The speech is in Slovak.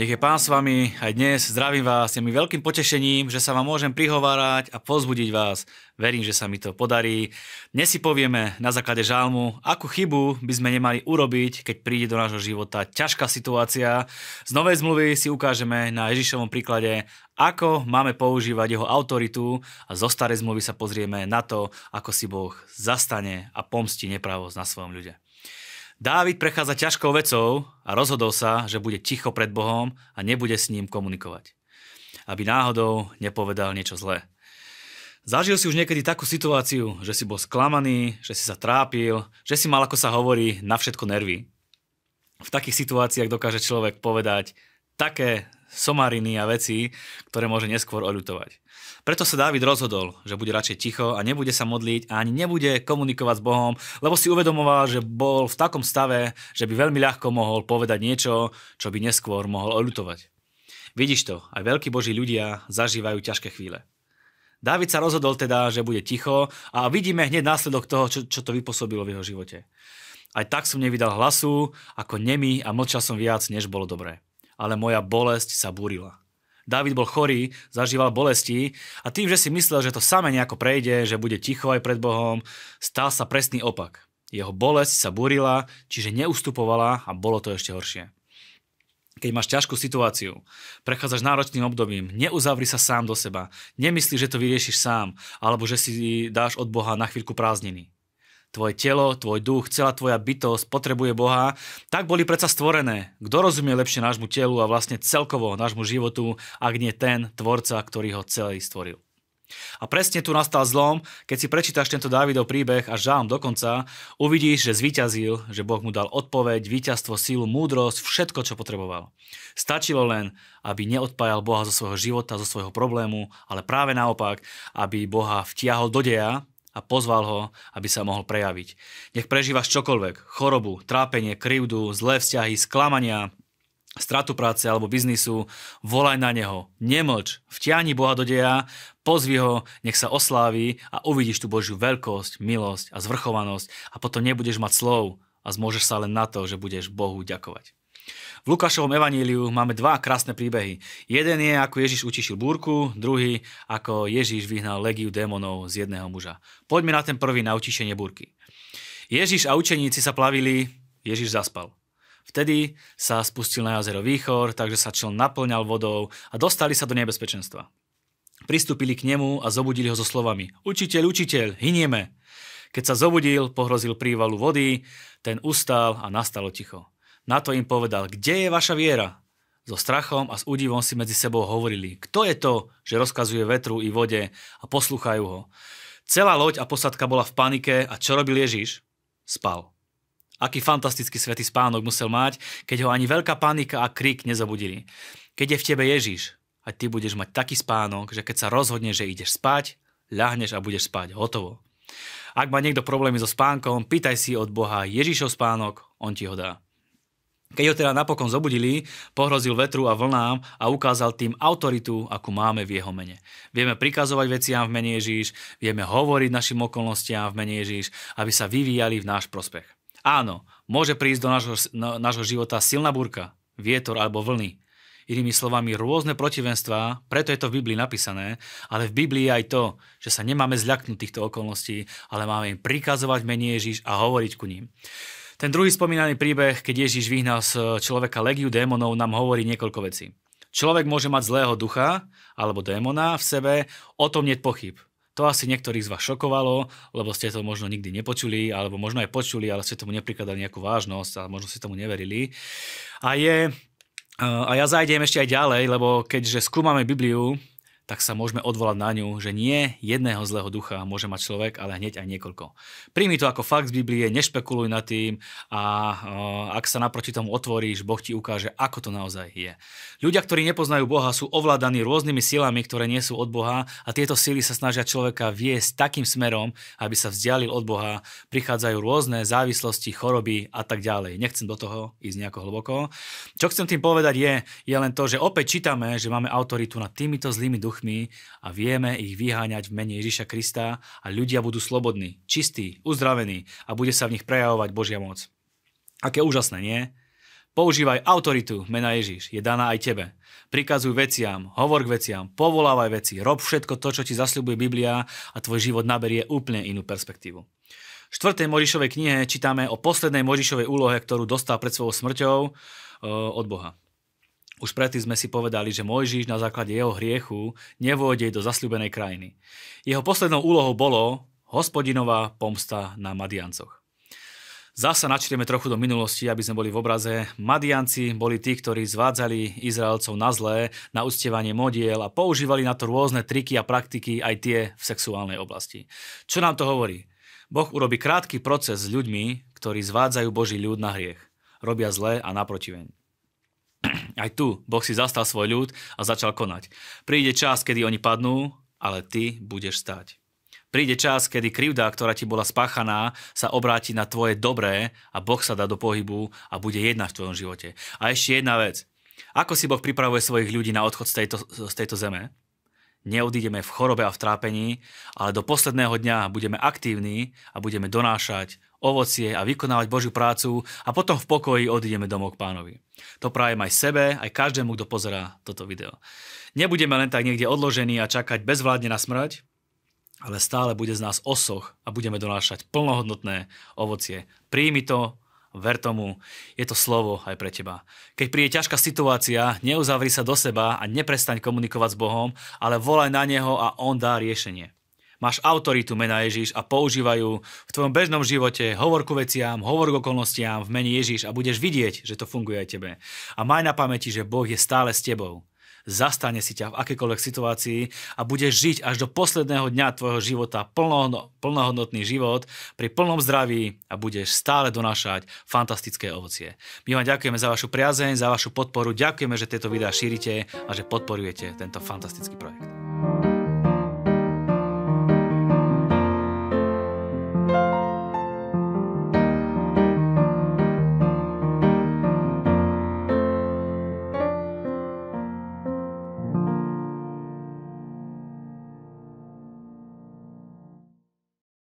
Nech je pán s vami aj dnes. Zdravím vás. Je mi veľkým potešením, že sa vám môžem prihovárať a pozbudiť vás. Verím, že sa mi to podarí. Dnes si povieme na základe žálmu, akú chybu by sme nemali urobiť, keď príde do nášho života ťažká situácia. Z novej zmluvy si ukážeme na Ježišovom príklade, ako máme používať jeho autoritu a zo starej zmluvy sa pozrieme na to, ako si Boh zastane a pomstí nepravosť na svojom ľude. Dávid prechádza ťažkou vecou a rozhodol sa, že bude ticho pred Bohom a nebude s ním komunikovať. Aby náhodou nepovedal niečo zlé. Zažil si už niekedy takú situáciu, že si bol sklamaný, že si sa trápil, že si mal, ako sa hovorí, na všetko nervy. V takých situáciách dokáže človek povedať také somariny a veci, ktoré môže neskôr oľutovať. Preto sa Dávid rozhodol, že bude radšej ticho a nebude sa modliť a ani nebude komunikovať s Bohom, lebo si uvedomoval, že bol v takom stave, že by veľmi ľahko mohol povedať niečo, čo by neskôr mohol oľutovať. Vidíš to, aj veľkí boží ľudia zažívajú ťažké chvíle. Dávid sa rozhodol teda, že bude ticho a vidíme hneď následok toho, čo, čo to vypôsobilo v jeho živote. Aj tak som nevydal hlasu, ako nemý a mlčal som viac, než bolo dobré. Ale moja bolesť sa búrila. Dávid bol chorý, zažíval bolesti a tým, že si myslel, že to same nejako prejde, že bude ticho aj pred Bohom, stal sa presný opak. Jeho bolesť sa burila, čiže neustupovala a bolo to ešte horšie. Keď máš ťažkú situáciu, prechádzaš náročným obdobím, neuzavri sa sám do seba, nemyslí, že to vyriešiš sám, alebo že si dáš od Boha na chvíľku prázdniny tvoje telo, tvoj duch, celá tvoja bytosť potrebuje Boha, tak boli predsa stvorené. Kto rozumie lepšie nášmu telu a vlastne celkovo nášmu životu, ak nie ten tvorca, ktorý ho celý stvoril. A presne tu nastal zlom, keď si prečítaš tento Dávidov príbeh a žám dokonca, uvidíš, že zvíťazil, že Boh mu dal odpoveď, víťazstvo, sílu, múdrosť, všetko, čo potreboval. Stačilo len, aby neodpájal Boha zo svojho života, zo svojho problému, ale práve naopak, aby Boha vtiahol do deja a pozval ho, aby sa mohol prejaviť. Nech prežívaš čokoľvek, chorobu, trápenie, krivdu, zlé vzťahy, sklamania, stratu práce alebo biznisu, volaj na neho, nemlč, vtiahni Boha do deja, pozvi ho, nech sa oslávi a uvidíš tú Božiu veľkosť, milosť a zvrchovanosť a potom nebudeš mať slov a zmôžeš sa len na to, že budeš Bohu ďakovať. V Lukášovom evaníliu máme dva krásne príbehy. Jeden je, ako Ježiš utišil búrku, druhý, ako Ježiš vyhnal legiu démonov z jedného muža. Poďme na ten prvý, na utišenie búrky. Ježiš a učeníci sa plavili, Ježiš zaspal. Vtedy sa spustil na jazero Výchor, takže sa čln naplňal vodou a dostali sa do nebezpečenstva. Pristúpili k nemu a zobudili ho so slovami Učiteľ, učiteľ, hynieme. Keď sa zobudil, pohrozil prívalu vody, ten ustál a nastalo ticho. Na to im povedal, kde je vaša viera? So strachom a s údivom si medzi sebou hovorili, kto je to, že rozkazuje vetru i vode a poslúchajú ho. Celá loď a posadka bola v panike a čo robil Ježiš? Spal. Aký fantastický svetý spánok musel mať, keď ho ani veľká panika a krik nezabudili. Keď je v tebe Ježiš, a ty budeš mať taký spánok, že keď sa rozhodne, že ideš spať, ľahneš a budeš spať. Hotovo. Ak má niekto problémy so spánkom, pýtaj si od Boha Ježišov spánok, on ti ho dá. Keď ho teda napokon zobudili, pohrozil vetru a vlnám a ukázal tým autoritu, akú máme v jeho mene. Vieme prikazovať veciam v mene Ježíš, vieme hovoriť našim okolnostiam v mene Ježíš, aby sa vyvíjali v náš prospech. Áno, môže prísť do nášho, nášho života silná burka, vietor alebo vlny. Inými slovami rôzne protivenstvá, preto je to v Biblii napísané, ale v Biblii je aj to, že sa nemáme zľaknúť týchto okolností, ale máme im prikazovať mene Ježíš a hovoriť ku ním. Ten druhý spomínaný príbeh, keď Ježiš vyhnal z človeka legiu démonov, nám hovorí niekoľko vecí. Človek môže mať zlého ducha alebo démona v sebe, o tom nie pochyb. To asi niektorých z vás šokovalo, lebo ste to možno nikdy nepočuli, alebo možno aj počuli, ale ste tomu neprikladali nejakú vážnosť a možno ste tomu neverili. A je a ja zajdem ešte aj ďalej, lebo keďže skúmame Bibliu, tak sa môžeme odvolať na ňu, že nie jedného zlého ducha môže mať človek, ale hneď aj niekoľko. Príjmi to ako fakt z Biblie, nešpekuluj nad tým a ak sa naproti tomu otvoríš, Boh ti ukáže, ako to naozaj je. Ľudia, ktorí nepoznajú Boha, sú ovládaní rôznymi silami, ktoré nie sú od Boha a tieto sily sa snažia človeka viesť takým smerom, aby sa vzdialil od Boha. Prichádzajú rôzne závislosti, choroby a tak ďalej. Nechcem do toho ísť nejako hlboko. Čo chcem tým povedať je, je len to, že opäť čítame, že máme autoritu nad týmito zlými duchmi duchmi a vieme ich vyháňať v mene Ježiša Krista a ľudia budú slobodní, čistí, uzdravení a bude sa v nich prejavovať Božia moc. Aké úžasné, nie? Používaj autoritu, mena Ježiš, je daná aj tebe. Prikazuj veciam, hovor k veciam, povolávaj veci, rob všetko to, čo ti zasľubuje Biblia a tvoj život naberie úplne inú perspektívu. V 4. Možišovej knihe čítame o poslednej Možišovej úlohe, ktorú dostal pred svojou smrťou e, od Boha. Už predtým sme si povedali, že Mojžiš na základe jeho hriechu nevôjde do zasľúbenej krajiny. Jeho poslednou úlohou bolo hospodinová pomsta na Madiancoch. Zasa načrieme trochu do minulosti, aby sme boli v obraze. Madianci boli tí, ktorí zvádzali Izraelcov na zlé, na uctievanie modiel a používali na to rôzne triky a praktiky, aj tie v sexuálnej oblasti. Čo nám to hovorí? Boh urobí krátky proces s ľuďmi, ktorí zvádzajú Boží ľud na hriech. Robia zlé a naprotiveň. Aj tu Boh si zastal svoj ľud a začal konať. Príde čas, kedy oni padnú, ale ty budeš stať. Príde čas, kedy krivda, ktorá ti bola spáchaná, sa obráti na tvoje dobré a Boh sa dá do pohybu a bude jedna v tvojom živote. A ešte jedna vec. Ako si Boh pripravuje svojich ľudí na odchod z tejto, z tejto zeme? Neodídeme v chorobe a v trápení, ale do posledného dňa budeme aktívni a budeme donášať ovocie a vykonávať Božiu prácu a potom v pokoji odídeme domov k pánovi. To prajem aj sebe, aj každému, kto pozerá toto video. Nebudeme len tak niekde odložení a čakať bezvládne na smrť, ale stále bude z nás osoch a budeme donášať plnohodnotné ovocie. Príjmi to, ver tomu, je to slovo aj pre teba. Keď príde ťažká situácia, neuzavri sa do seba a neprestaň komunikovať s Bohom, ale volaj na Neho a On dá riešenie. Máš autoritu mena Ježiš a používajú v tvojom bežnom živote hovor ku veciam, hovor k okolnostiam v mene Ježiš a budeš vidieť, že to funguje aj tebe. A maj na pamäti, že Boh je stále s tebou zastane si ťa v akékoľvek situácii a budeš žiť až do posledného dňa tvojho života plnohodnotný život pri plnom zdraví a budeš stále donášať fantastické ovocie. My vám ďakujeme za vašu priazeň, za vašu podporu, ďakujeme, že tieto videá šírite a že podporujete tento fantastický projekt.